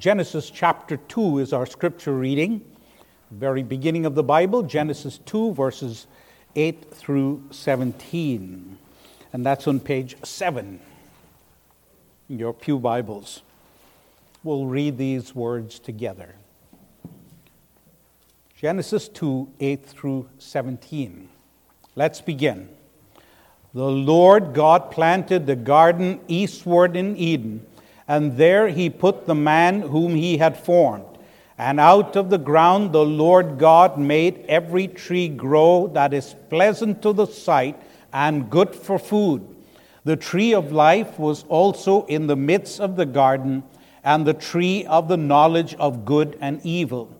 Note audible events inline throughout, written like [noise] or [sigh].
Genesis chapter 2 is our scripture reading. Very beginning of the Bible, Genesis 2, verses 8 through 17. And that's on page 7 in your Pew Bibles. We'll read these words together. Genesis 2, 8 through 17. Let's begin. The Lord God planted the garden eastward in Eden, and there he put the man whom he had formed. And out of the ground the Lord God made every tree grow that is pleasant to the sight and good for food. The tree of life was also in the midst of the garden, and the tree of the knowledge of good and evil.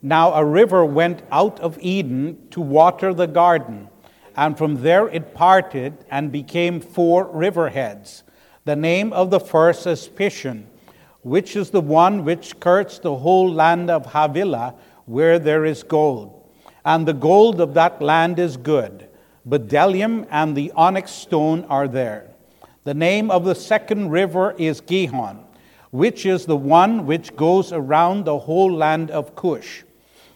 Now a river went out of Eden to water the garden, and from there it parted and became four riverheads. The name of the first is Pishon which is the one which skirts the whole land of Havilah, where there is gold. And the gold of that land is good. Bdellium and the onyx stone are there. The name of the second river is Gihon, which is the one which goes around the whole land of Cush.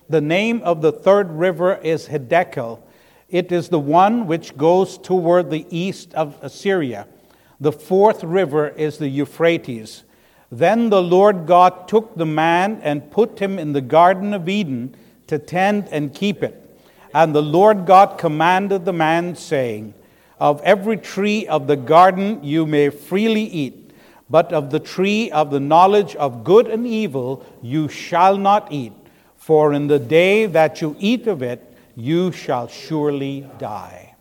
The name of the third river is Hiddekel. It is the one which goes toward the east of Assyria. The fourth river is the Euphrates. Then the Lord God took the man and put him in the Garden of Eden to tend and keep it. And the Lord God commanded the man, saying, Of every tree of the garden you may freely eat, but of the tree of the knowledge of good and evil you shall not eat, for in the day that you eat of it, you shall surely die.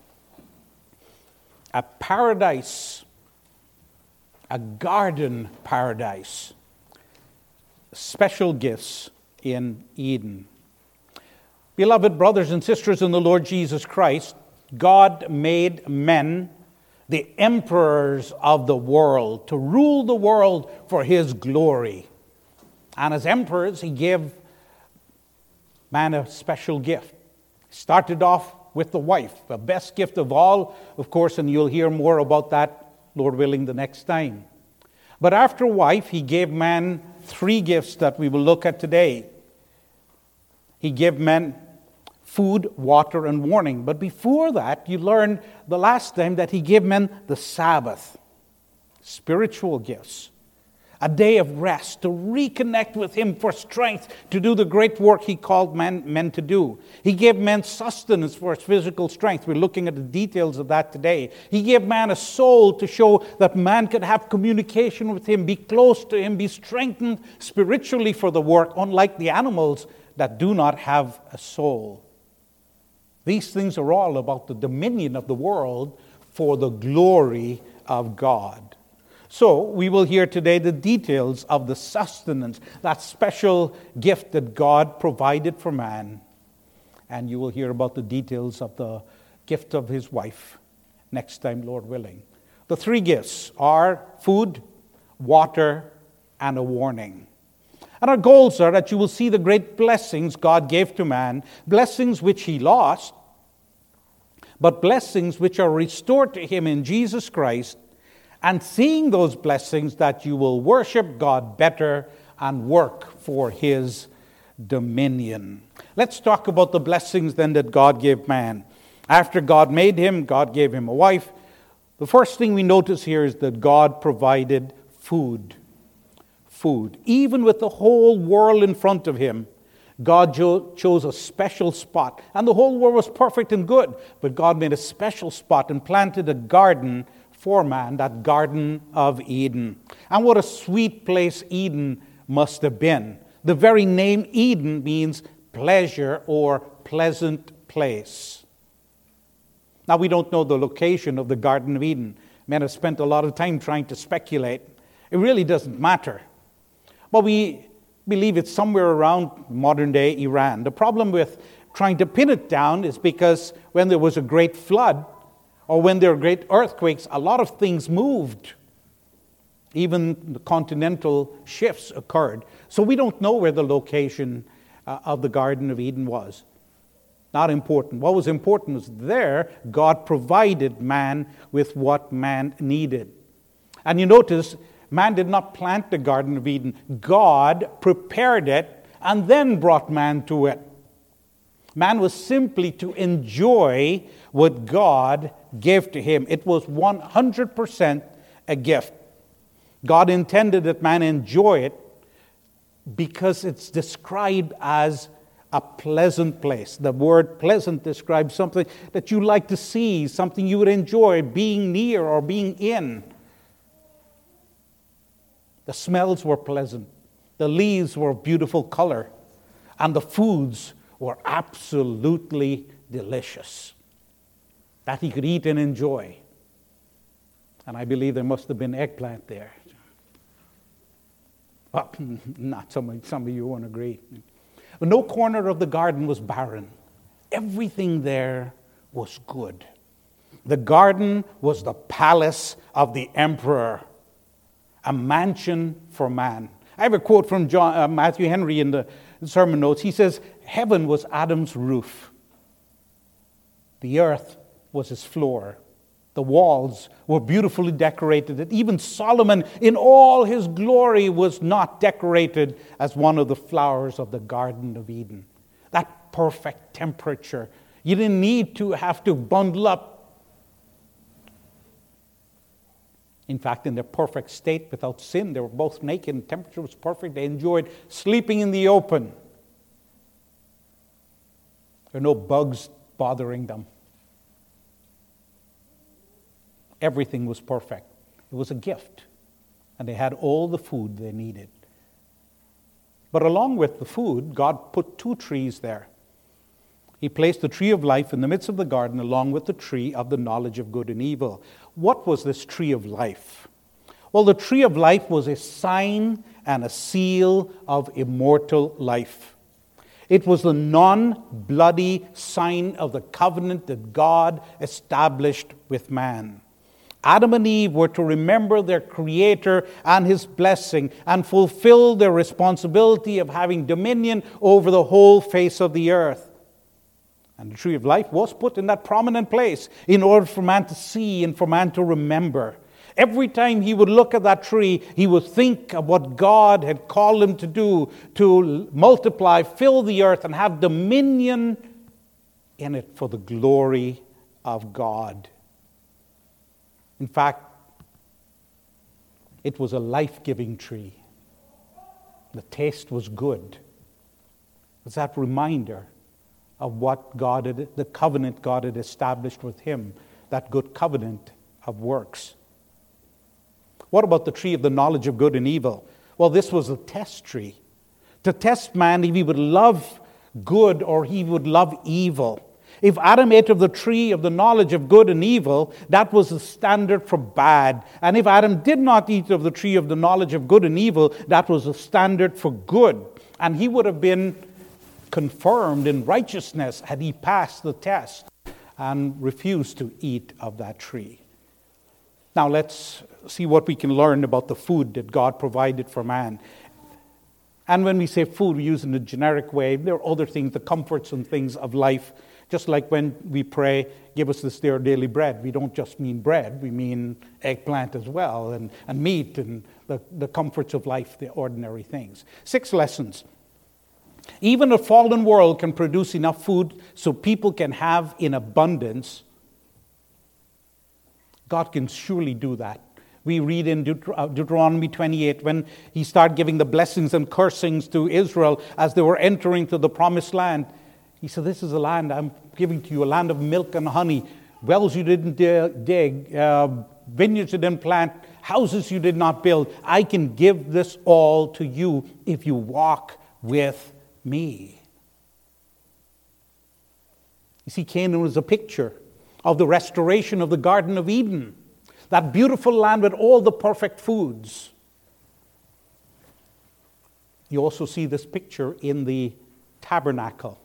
A paradise a garden paradise, special gifts in Eden. Beloved brothers and sisters in the Lord Jesus Christ, God made men the emperors of the world to rule the world for his glory. And as emperors, he gave man a special gift. Started off with the wife, the best gift of all, of course, and you'll hear more about that Lord willing, the next time. But after wife, he gave man three gifts that we will look at today. He gave men food, water, and warning. But before that, you learned the last time that he gave men the Sabbath, spiritual gifts a day of rest, to reconnect with Him for strength to do the great work He called men, men to do. He gave men sustenance for his physical strength. We're looking at the details of that today. He gave man a soul to show that man could have communication with Him, be close to Him, be strengthened spiritually for the work, unlike the animals that do not have a soul. These things are all about the dominion of the world for the glory of God. So, we will hear today the details of the sustenance, that special gift that God provided for man. And you will hear about the details of the gift of his wife next time, Lord willing. The three gifts are food, water, and a warning. And our goals are that you will see the great blessings God gave to man, blessings which he lost, but blessings which are restored to him in Jesus Christ and seeing those blessings that you will worship God better and work for his dominion. Let's talk about the blessings then that God gave man. After God made him, God gave him a wife. The first thing we notice here is that God provided food. Food. Even with the whole world in front of him, God chose a special spot. And the whole world was perfect and good, but God made a special spot and planted a garden for man, that Garden of Eden. And what a sweet place Eden must have been. The very name Eden means pleasure or pleasant place. Now, we don't know the location of the Garden of Eden. Men have spent a lot of time trying to speculate. It really doesn't matter. But we believe it's somewhere around modern day Iran. The problem with trying to pin it down is because when there was a great flood, or when there are great earthquakes, a lot of things moved. Even the continental shifts occurred. So we don't know where the location uh, of the Garden of Eden was. Not important. What was important was there, God provided man with what man needed. And you notice Man did not plant the Garden of Eden, God prepared it and then brought man to it. Man was simply to enjoy what God gave to him. It was 100% a gift. God intended that man enjoy it because it's described as a pleasant place. The word pleasant describes something that you like to see, something you would enjoy being near or being in. The smells were pleasant, the leaves were of beautiful color, and the foods were absolutely delicious that he could eat and enjoy. And I believe there must have been eggplant there. Well, [laughs] not some of, some of you won't agree. But no corner of the garden was barren. Everything there was good. The garden was the palace of the emperor, a mansion for man. I have a quote from John, uh, Matthew Henry in the sermon notes. He says, Heaven was Adam's roof, the earth was his floor. The walls were beautifully decorated. That even Solomon, in all his glory, was not decorated as one of the flowers of the Garden of Eden. That perfect temperature. You didn't need to have to bundle up. In fact, in their perfect state without sin, they were both naked and temperature was perfect. They enjoyed sleeping in the open. There are no bugs bothering them. Everything was perfect. It was a gift. And they had all the food they needed. But along with the food, God put two trees there. He placed the tree of life in the midst of the garden along with the tree of the knowledge of good and evil. What was this tree of life? Well, the tree of life was a sign and a seal of immortal life. It was the non bloody sign of the covenant that God established with man. Adam and Eve were to remember their Creator and His blessing and fulfill their responsibility of having dominion over the whole face of the earth. And the tree of life was put in that prominent place in order for man to see and for man to remember. Every time he would look at that tree, he would think of what God had called him to do to multiply, fill the earth, and have dominion in it for the glory of God. In fact, it was a life giving tree. The taste was good. It was that reminder of what God had, the covenant God had established with him, that good covenant of works. What about the tree of the knowledge of good and evil? Well, this was a test tree to test man if he would love good or he would love evil. If Adam ate of the tree of the knowledge of good and evil, that was the standard for bad. And if Adam did not eat of the tree of the knowledge of good and evil, that was the standard for good. And he would have been confirmed in righteousness had he passed the test and refused to eat of that tree. Now let's see what we can learn about the food that God provided for man. And when we say food, we use it in a generic way. There are other things, the comforts and things of life just like when we pray, give us this our daily bread, we don't just mean bread, we mean eggplant as well, and, and meat and the, the comforts of life, the ordinary things. Six lessons. Even a fallen world can produce enough food so people can have in abundance. God can surely do that. We read in uh, Deuteronomy 28 when he started giving the blessings and cursings to Israel as they were entering to the promised land. He said, This is a land I'm giving to you, a land of milk and honey, wells you didn't dig, uh, vineyards you didn't plant, houses you did not build. I can give this all to you if you walk with me. You see, Canaan was a picture of the restoration of the Garden of Eden, that beautiful land with all the perfect foods. You also see this picture in the tabernacle.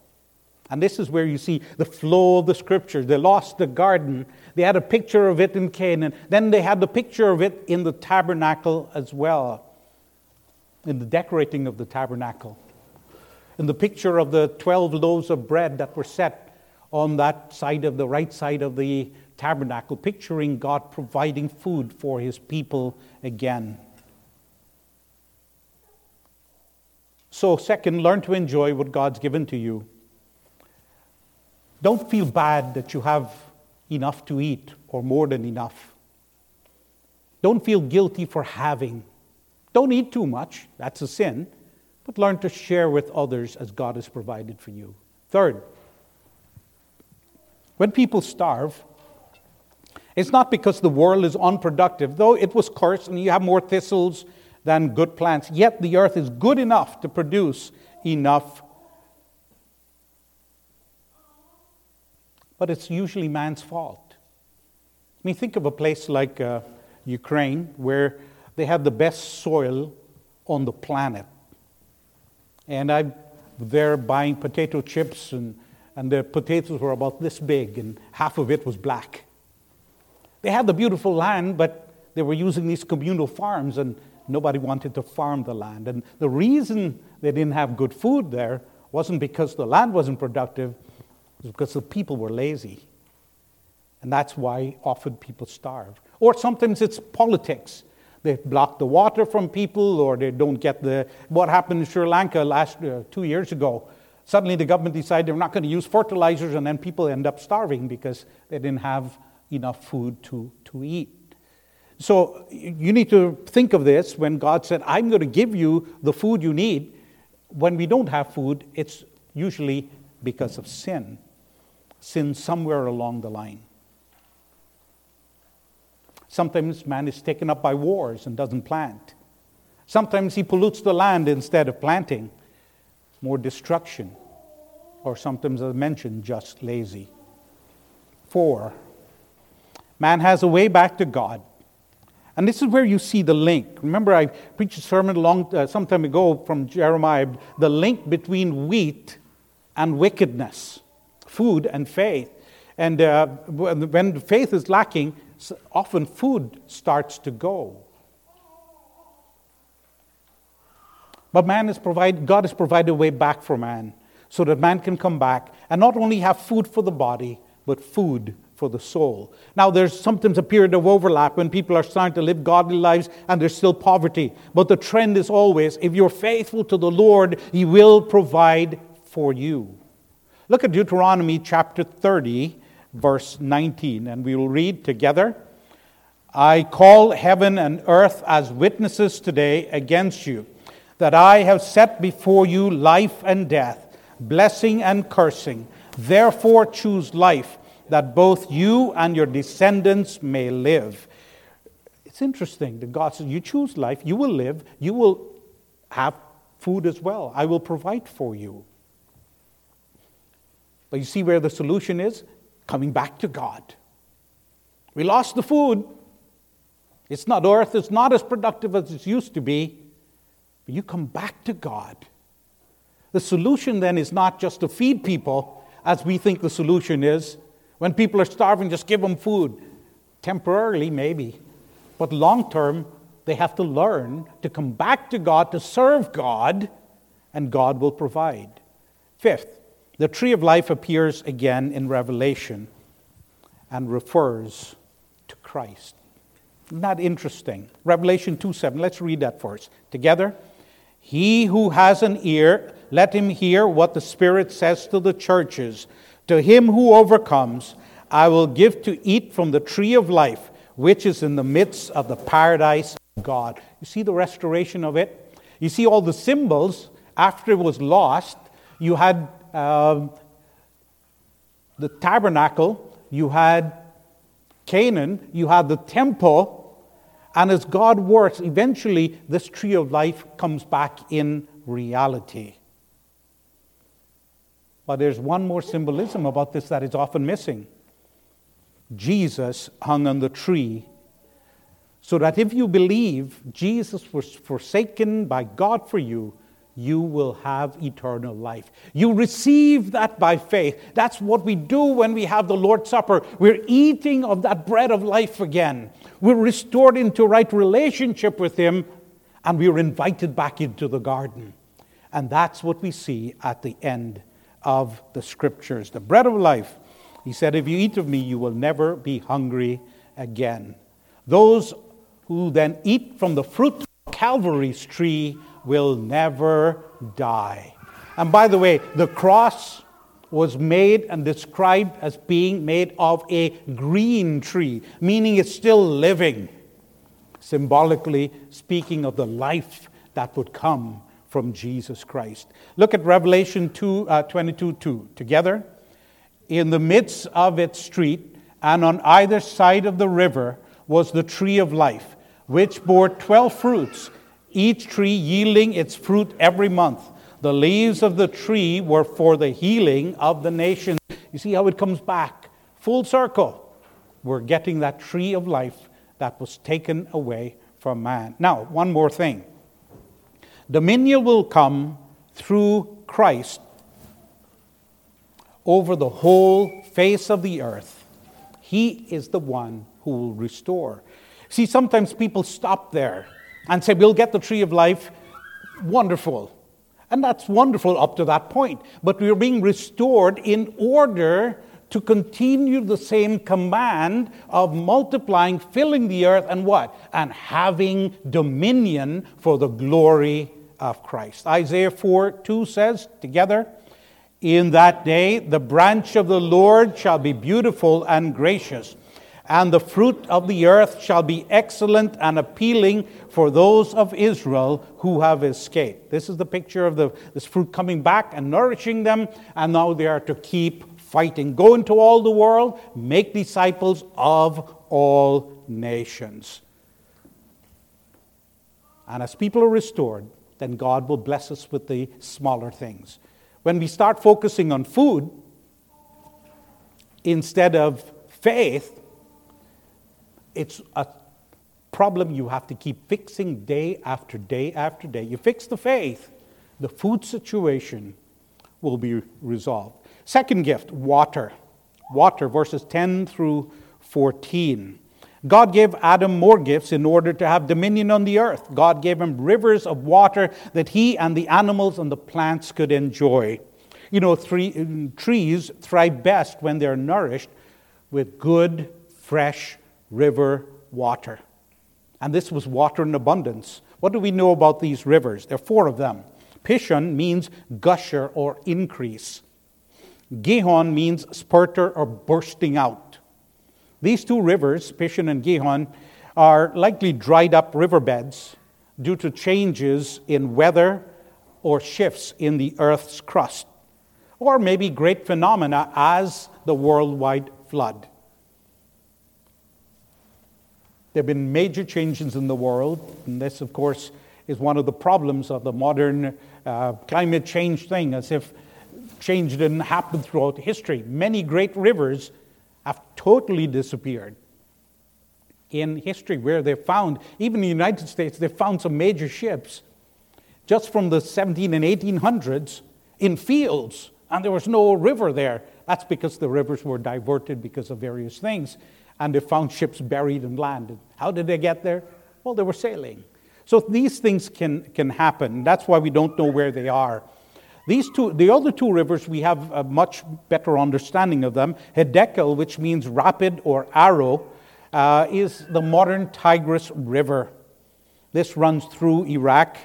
And this is where you see the flow of the scriptures. They lost the garden. They had a picture of it in Canaan. Then they had the picture of it in the tabernacle as well, in the decorating of the tabernacle, in the picture of the 12 loaves of bread that were set on that side of the right side of the tabernacle, picturing God providing food for his people again. So, second, learn to enjoy what God's given to you. Don't feel bad that you have enough to eat or more than enough. Don't feel guilty for having. Don't eat too much, that's a sin, but learn to share with others as God has provided for you. Third, when people starve, it's not because the world is unproductive, though it was cursed and you have more thistles than good plants, yet the earth is good enough to produce enough. But it's usually man's fault. I mean, think of a place like uh, Ukraine where they have the best soil on the planet. And I'm there buying potato chips, and, and the potatoes were about this big, and half of it was black. They had the beautiful land, but they were using these communal farms, and nobody wanted to farm the land. And the reason they didn't have good food there wasn't because the land wasn't productive, it was because the people were lazy. And that's why often people starve. Or sometimes it's politics. They block the water from people, or they don't get the. What happened in Sri Lanka last uh, two years ago? Suddenly, the government decided they're not going to use fertilizers, and then people end up starving because they didn't have enough food to, to eat. So you need to think of this when God said, I'm going to give you the food you need. When we don't have food, it's usually because of sin, sin somewhere along the line. Sometimes man is taken up by wars and doesn't plant. Sometimes he pollutes the land instead of planting. More destruction. Or sometimes, as I mentioned, just lazy. Four, Man has a way back to God. And this is where you see the link. Remember, I preached a sermon long, uh, some time ago from Jeremiah, the link between wheat and wickedness, food and faith. And uh, when faith is lacking, often food starts to go. But man has provided, God has provided a way back for man so that man can come back and not only have food for the body, but food for the soul. Now, there's sometimes a period of overlap when people are starting to live godly lives and there's still poverty. But the trend is always if you're faithful to the Lord, He will provide for you. Look at Deuteronomy chapter 30, verse 19, and we will read together. I call heaven and earth as witnesses today against you, that I have set before you life and death, blessing and cursing. Therefore, choose life that both you and your descendants may live. It's interesting that God says, You choose life, you will live, you will have food as well. I will provide for you. But you see where the solution is? Coming back to God. We lost the food. It's not earth, it's not as productive as it used to be. But you come back to God. The solution then is not just to feed people, as we think the solution is, when people are starving, just give them food. Temporarily, maybe. But long term, they have to learn to come back to God, to serve God, and God will provide. Fifth, the tree of life appears again in Revelation and refers to Christ. That interesting? Revelation 2 7. Let's read that first. Together. He who has an ear, let him hear what the Spirit says to the churches. To him who overcomes, I will give to eat from the tree of life, which is in the midst of the paradise of God. You see the restoration of it? You see all the symbols after it was lost. You had uh, the tabernacle, you had Canaan, you had the temple, and as God works, eventually this tree of life comes back in reality. But there's one more symbolism about this that is often missing. Jesus hung on the tree so that if you believe Jesus was forsaken by God for you, you will have eternal life. You receive that by faith. That's what we do when we have the Lord's Supper. We're eating of that bread of life again. We're restored into right relationship with Him, and we are invited back into the garden. And that's what we see at the end of the scriptures. The bread of life. He said, If you eat of me, you will never be hungry again. Those who then eat from the fruit of Calvary's tree will never die. And by the way, the cross was made and described as being made of a green tree, meaning it's still living, symbolically speaking of the life that would come from Jesus Christ. Look at Revelation 2, uh, 22 2 together. In the midst of its street and on either side of the river was the tree of life, which bore twelve fruits, each tree yielding its fruit every month. The leaves of the tree were for the healing of the nations. You see how it comes back full circle. We're getting that tree of life that was taken away from man. Now, one more thing dominion will come through Christ over the whole face of the earth. He is the one who will restore. See, sometimes people stop there and say, We'll get the tree of life. Wonderful. And that's wonderful up to that point. But we're being restored in order to continue the same command of multiplying, filling the earth, and what? And having dominion for the glory of Christ. Isaiah 4 2 says, together, In that day the branch of the Lord shall be beautiful and gracious and the fruit of the earth shall be excellent and appealing for those of Israel who have escaped. This is the picture of the, this fruit coming back and nourishing them, and now they are to keep fighting. Go into all the world, make disciples of all nations. And as people are restored, then God will bless us with the smaller things. When we start focusing on food instead of faith, it's a problem you have to keep fixing day after day after day. You fix the faith, the food situation will be resolved. Second gift, water. Water, verses 10 through 14. God gave Adam more gifts in order to have dominion on the earth. God gave him rivers of water that he and the animals and the plants could enjoy. You know, three, trees thrive best when they're nourished with good, fresh river water. And this was water in abundance. What do we know about these rivers? There are four of them. Pishon means gusher or increase. Gihon means spurter or bursting out. These two rivers, Pishon and Gihon, are likely dried up riverbeds due to changes in weather or shifts in the earth's crust, or maybe great phenomena as the worldwide flood. There have been major changes in the world, and this, of course, is one of the problems of the modern uh, climate change thing, as if change didn't happen throughout history. Many great rivers have totally disappeared in history, where they found, even in the United States, they found some major ships just from the 17 and 1800s in fields, and there was no river there. That's because the rivers were diverted because of various things and they found ships buried and landed. How did they get there? Well, they were sailing. So these things can, can happen. That's why we don't know where they are. These two, the other two rivers, we have a much better understanding of them. Hiddekel, which means rapid or arrow, uh, is the modern Tigris River. This runs through Iraq,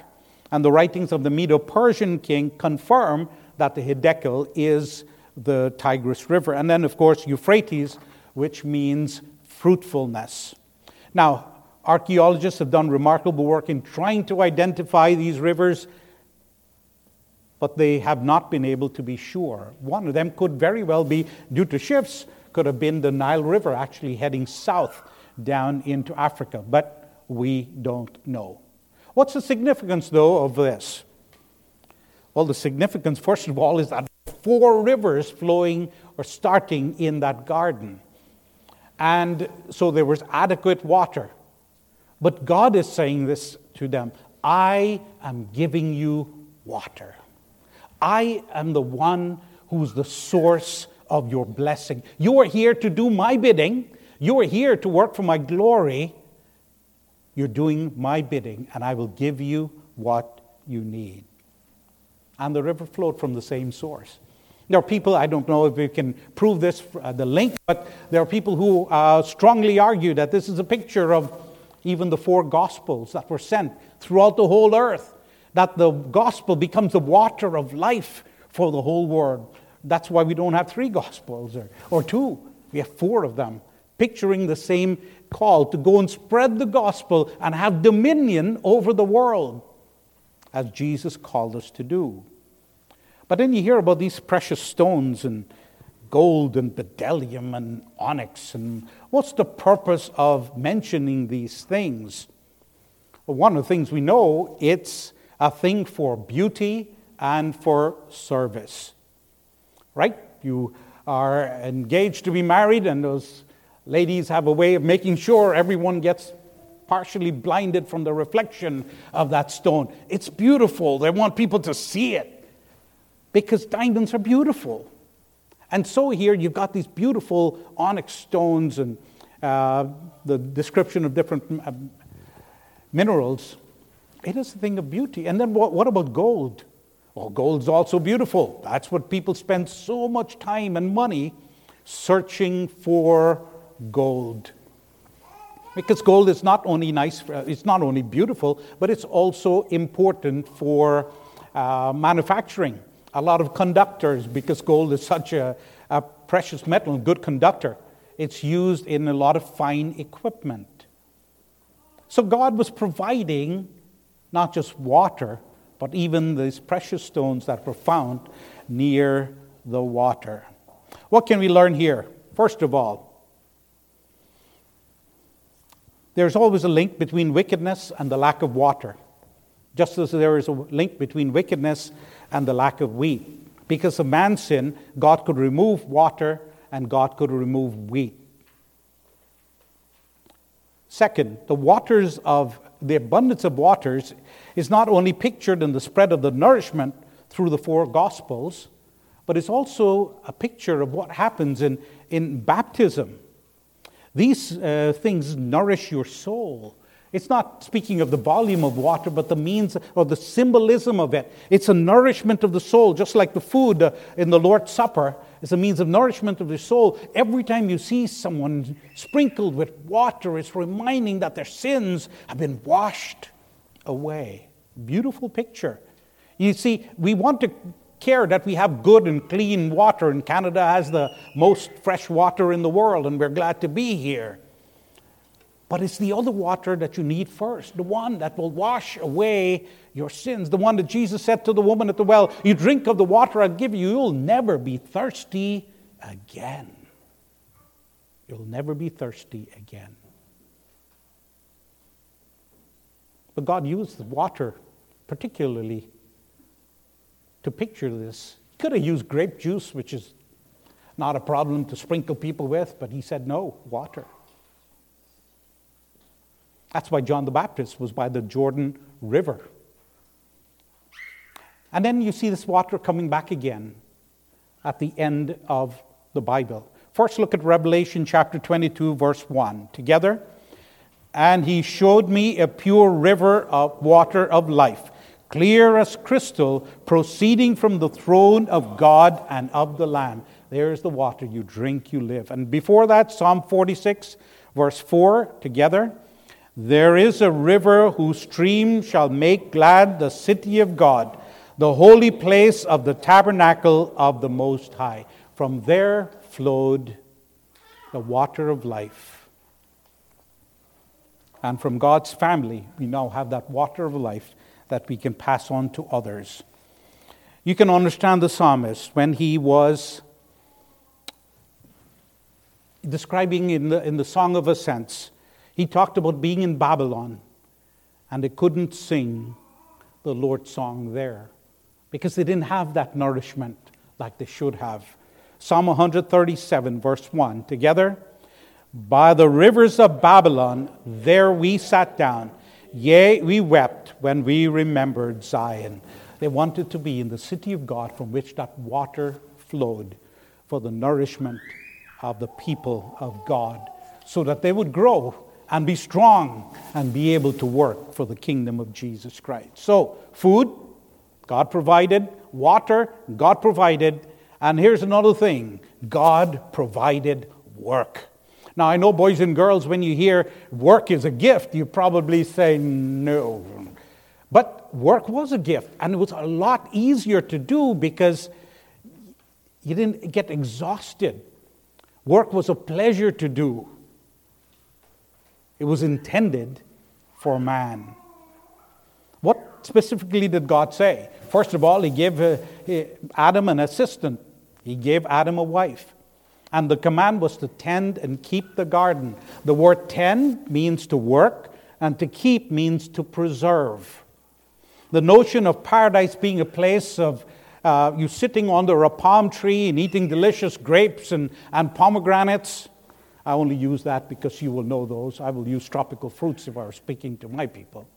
and the writings of the Medo Persian king confirm that the Hiddekel is the Tigris River. And then, of course, Euphrates, which means fruitfulness. Now, archaeologists have done remarkable work in trying to identify these rivers, but they have not been able to be sure. One of them could very well be, due to shifts, could have been the Nile River actually heading south down into Africa, but we don't know. What's the significance, though, of this? Well, the significance, first of all, is that four rivers flowing or starting in that garden. And so there was adequate water. But God is saying this to them I am giving you water. I am the one who's the source of your blessing. You are here to do my bidding. You are here to work for my glory. You're doing my bidding, and I will give you what you need. And the river flowed from the same source. There are people, I don't know if we can prove this, uh, the link, but there are people who uh, strongly argue that this is a picture of even the four gospels that were sent throughout the whole earth. that the gospel becomes the water of life for the whole world. That's why we don't have three gospels or, or two, we have four of them, picturing the same call to go and spread the gospel and have dominion over the world, as Jesus called us to do. But then you hear about these precious stones and gold and bdellium and onyx, and what's the purpose of mentioning these things? Well, one of the things we know it's a thing for beauty and for service. Right? You are engaged to be married, and those ladies have a way of making sure everyone gets partially blinded from the reflection of that stone. It's beautiful. They want people to see it because diamonds are beautiful. And so here you've got these beautiful onyx stones and uh, the description of different uh, minerals. It is a thing of beauty. And then what, what about gold? Well, gold's also beautiful. That's what people spend so much time and money searching for gold. Because gold is not only nice, it's not only beautiful, but it's also important for uh, manufacturing. A lot of conductors, because gold is such a, a precious metal and good conductor, it's used in a lot of fine equipment. So God was providing not just water, but even these precious stones that were found near the water. What can we learn here? First of all, there's always a link between wickedness and the lack of water, just as there is a link between wickedness and the lack of wheat. Because of man's sin, God could remove water and God could remove wheat. Second, the waters of the abundance of waters is not only pictured in the spread of the nourishment through the four gospels, but it's also a picture of what happens in, in baptism. These uh, things nourish your soul. It's not speaking of the volume of water, but the means or the symbolism of it. It's a nourishment of the soul, just like the food uh, in the Lord's Supper is a means of nourishment of the soul. Every time you see someone sprinkled with water, it's reminding that their sins have been washed away. Beautiful picture. You see, we want to care that we have good and clean water, and Canada has the most fresh water in the world, and we're glad to be here. But it's the other water that you need first, the one that will wash away your sins, the one that Jesus said to the woman at the well, You drink of the water I give you, you'll never be thirsty again. You'll never be thirsty again. But God used the water particularly to picture this. He could have used grape juice, which is not a problem to sprinkle people with, but he said no, water. That's why John the Baptist was by the Jordan River. And then you see this water coming back again at the end of the Bible. First, look at Revelation chapter 22, verse 1. Together. And he showed me a pure river of water of life, clear as crystal, proceeding from the throne of God and of the Lamb. There's the water. You drink, you live. And before that, Psalm 46, verse 4, together. There is a river whose stream shall make glad the city of God, the holy place of the tabernacle of the Most High. From there flowed the water of life. And from God's family, we now have that water of life that we can pass on to others. You can understand the psalmist when he was describing in the, in the Song of Ascents, he talked about being in Babylon and they couldn't sing the Lord's song there because they didn't have that nourishment like they should have. Psalm 137, verse 1. Together, by the rivers of Babylon, there we sat down. Yea, we wept when we remembered Zion. They wanted to be in the city of God from which that water flowed for the nourishment of the people of God, so that they would grow and be strong and be able to work for the kingdom of Jesus Christ. So, food, God provided, water, God provided, and here's another thing God provided work. Now, I know, boys and girls, when you hear work is a gift, you probably say no. But work was a gift, and it was a lot easier to do because you didn't get exhausted. Work was a pleasure to do, it was intended for man. What specifically did God say? First of all, He gave uh, Adam an assistant, He gave Adam a wife. And the command was to tend and keep the garden. The word tend means to work, and to keep means to preserve. The notion of paradise being a place of uh, you sitting under a palm tree and eating delicious grapes and, and pomegranates. I only use that because you will know those. I will use tropical fruits if I were speaking to my people.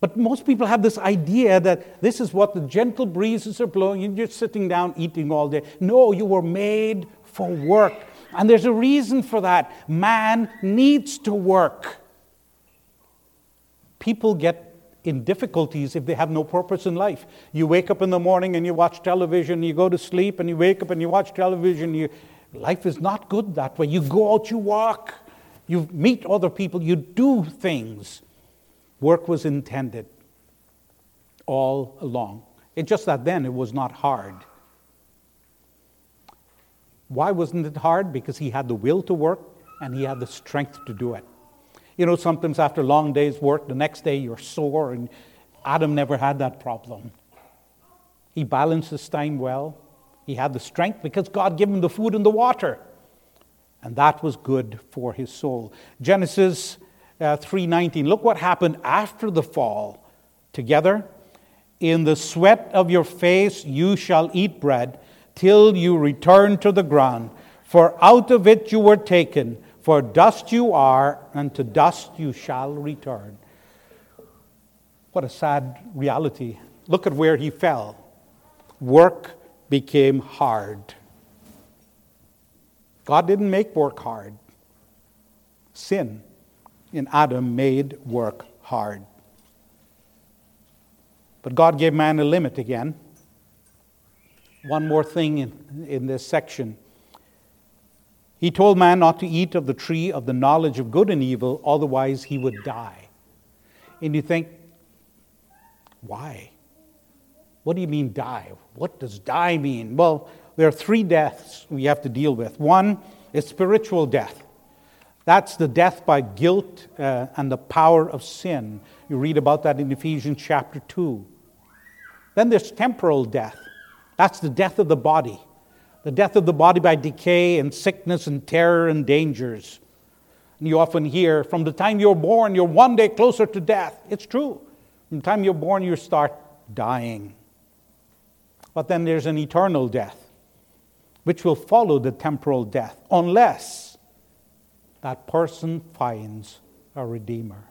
But most people have this idea that this is what the gentle breezes are blowing, and you're sitting down eating all day. No, you were made for work. And there's a reason for that. Man needs to work people get in difficulties if they have no purpose in life. You wake up in the morning and you watch television, you go to sleep and you wake up and you watch television. You, life is not good that way. You go out, you walk, you meet other people, you do things. Work was intended all along. It's just that then it was not hard. Why wasn't it hard? Because he had the will to work and he had the strength to do it. You know, sometimes after long day's work, the next day you're sore, and Adam never had that problem. He balanced his time well. He had the strength because God gave him the food and the water. And that was good for his soul. Genesis uh, 3:19. Look what happened after the fall. Together, in the sweat of your face you shall eat bread till you return to the ground, for out of it you were taken for dust you are, and to dust you shall return. What a sad reality. Look at where he fell. Work became hard. God didn't make work hard. Sin in Adam made work hard. But God gave man a limit again. One more thing in, in this section. He told man not to eat of the tree of the knowledge of good and evil, otherwise he would die. And you think, why? What do you mean die? What does die mean? Well, there are three deaths we have to deal with. One is spiritual death. That's the death by guilt uh, and the power of sin. You read about that in Ephesians chapter 2. Then there's temporal death. That's the death of the body the death of the body by decay and sickness and terror and dangers. And you often hear, from the time you're born, you're one day closer to death. It's true. From the time you're born, you start dying. But then there's an eternal death, which will follow the temporal death, unless that person finds a redeemer.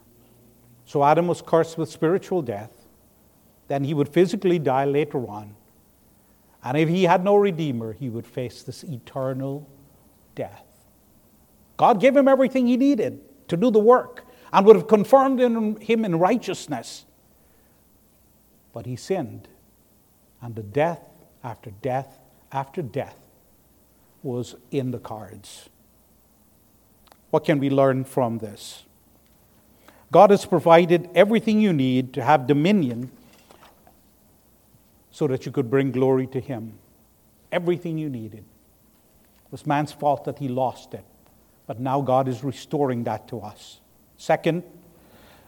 So Adam was cursed with spiritual death. Then he would physically die later on. And if he had no redeemer, he would face this eternal death. God gave him everything he needed to do the work and would have confirmed him in righteousness. But he sinned, and the death after death after death was in the cards. What can we learn from this? God has provided everything you need to have dominion so that you could bring glory to Him. Everything you needed. It was man's fault that he lost it, but now God is restoring that to us. Second,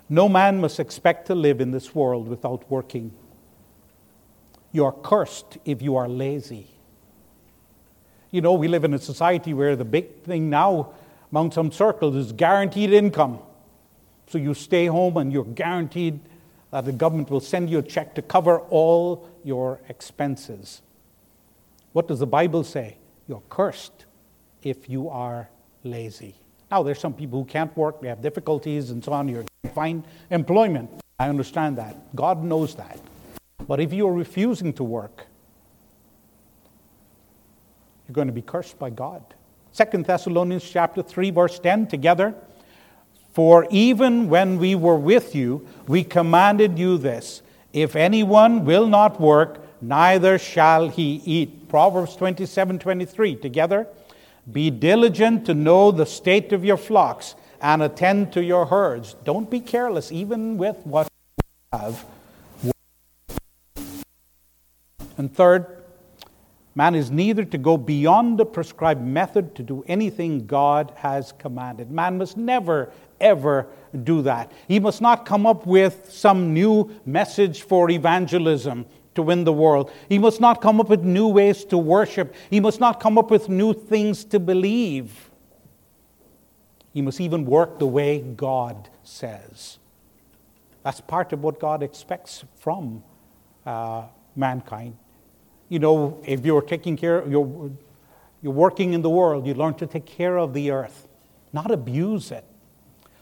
no man must expect to live in this world without working. You are cursed if you are lazy. You know, we live in a society where the big thing now among some circles is guaranteed income. So you stay home and you're guaranteed that the government will send you a check to cover all your expenses. What does the Bible say? You're cursed if you are lazy. Now, there's some people who can't work, they have difficulties and so on. You find employment. I understand that. God knows that. But if you're refusing to work, you're going to be cursed by God. Second Thessalonians chapter 3 verse 10 together for even when we were with you, we commanded you this if anyone will not work, neither shall he eat. Proverbs 27 23. Together, be diligent to know the state of your flocks and attend to your herds. Don't be careless, even with what you have. And third, man is neither to go beyond the prescribed method to do anything God has commanded. Man must never, ever do that. He must not come up with some new message for evangelism to win the world. He must not come up with new ways to worship. He must not come up with new things to believe. He must even work the way God says. That's part of what God expects from uh, mankind. You know, if you're taking care, you're, you're working in the world, you learn to take care of the earth, not abuse it.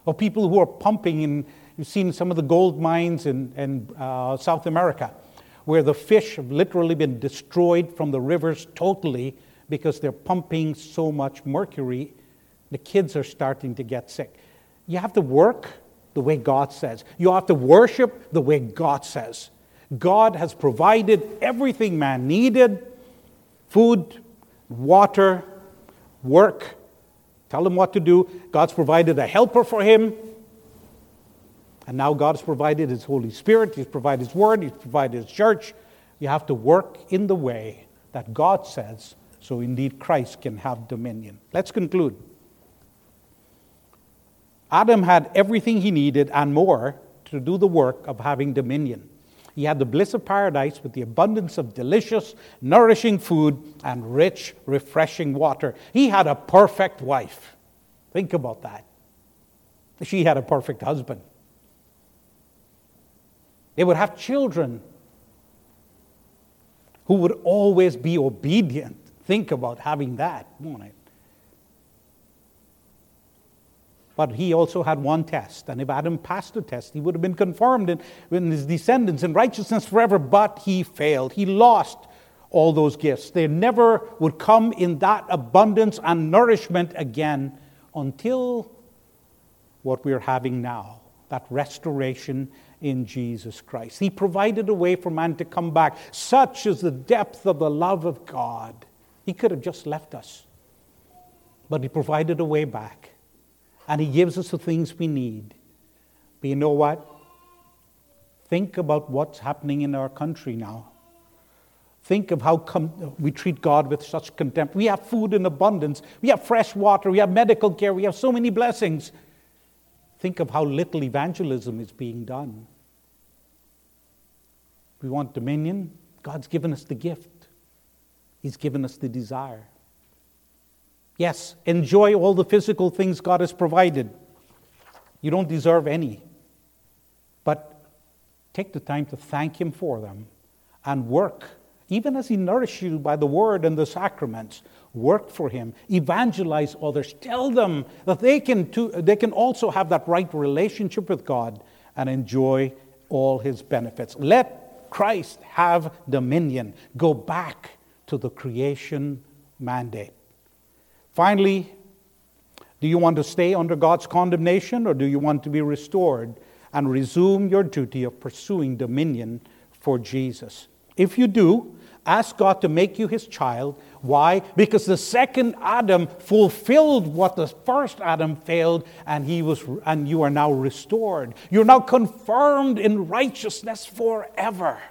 Or people who are pumping, and you've seen some of the gold mines in, in uh, South America, where the fish have literally been destroyed from the rivers totally because they're pumping so much mercury. The kids are starting to get sick. You have to work the way God says. You have to worship the way God says. God has provided everything man needed food, water, work. Tell him what to do. God's provided a helper for him. And now God has provided His Holy Spirit, He's provided His Word, He's provided His church. You have to work in the way that God says, so indeed Christ can have dominion. Let's conclude. Adam had everything he needed and more to do the work of having dominion. He had the bliss of paradise with the abundance of delicious, nourishing food and rich, refreshing water. He had a perfect wife. Think about that. She had a perfect husband. They would have children who would always be obedient. Think about having that, won't it? But he also had one test, and if Adam passed the test, he would have been confirmed in, in his descendants in righteousness forever, but he failed. He lost all those gifts. They never would come in that abundance and nourishment again until what we're having now that restoration in Jesus Christ. He provided a way for man to come back. Such is the depth of the love of God. He could have just left us, but He provided a way back. And He gives us the things we need. But you know what? Think about what's happening in our country now. Think of how com- we treat God with such contempt. We have food in abundance, we have fresh water, we have medical care, we have so many blessings. Think of how little evangelism is being done. We want dominion. God's given us the gift, He's given us the desire. Yes, enjoy all the physical things God has provided. You don't deserve any. But take the time to thank Him for them and work, even as He nourishes you by the word and the sacraments. Work for Him, evangelize others, tell them that they can, too, they can also have that right relationship with God and enjoy all His benefits. Let Christ have dominion. Go back to the creation mandate. Finally, do you want to stay under God's condemnation or do you want to be restored and resume your duty of pursuing dominion for Jesus? If you do, ask God to make you his child. Why? Because the second Adam fulfilled what the first Adam failed, and he was and you are now restored. You're now confirmed in righteousness forever.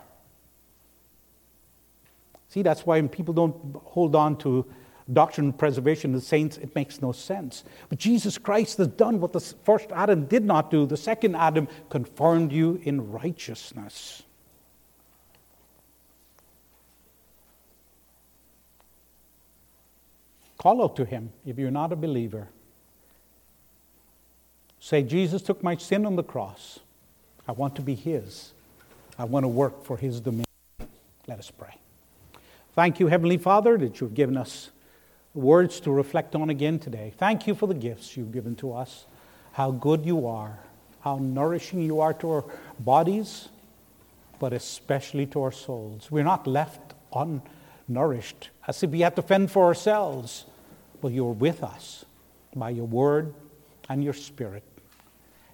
See, that's why people don't hold on to doctrine and preservation of the saints, it makes no sense. But Jesus Christ has done what the first Adam did not do. The second Adam confirmed you in righteousness. Call out to him if you're not a believer. Say, Jesus took my sin on the cross. I want to be his. I want to work for his dominion. Let us pray. Thank you, Heavenly Father, that you've given us words to reflect on again today. Thank you for the gifts you've given to us, how good you are, how nourishing you are to our bodies, but especially to our souls. We're not left unnourished as if we had to fend for ourselves but you're with us by your word and your spirit.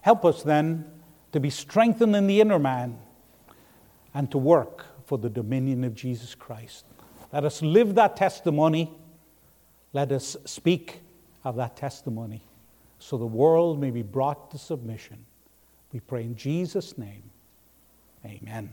Help us then to be strengthened in the inner man and to work for the dominion of Jesus Christ. Let us live that testimony. Let us speak of that testimony so the world may be brought to submission. We pray in Jesus' name. Amen.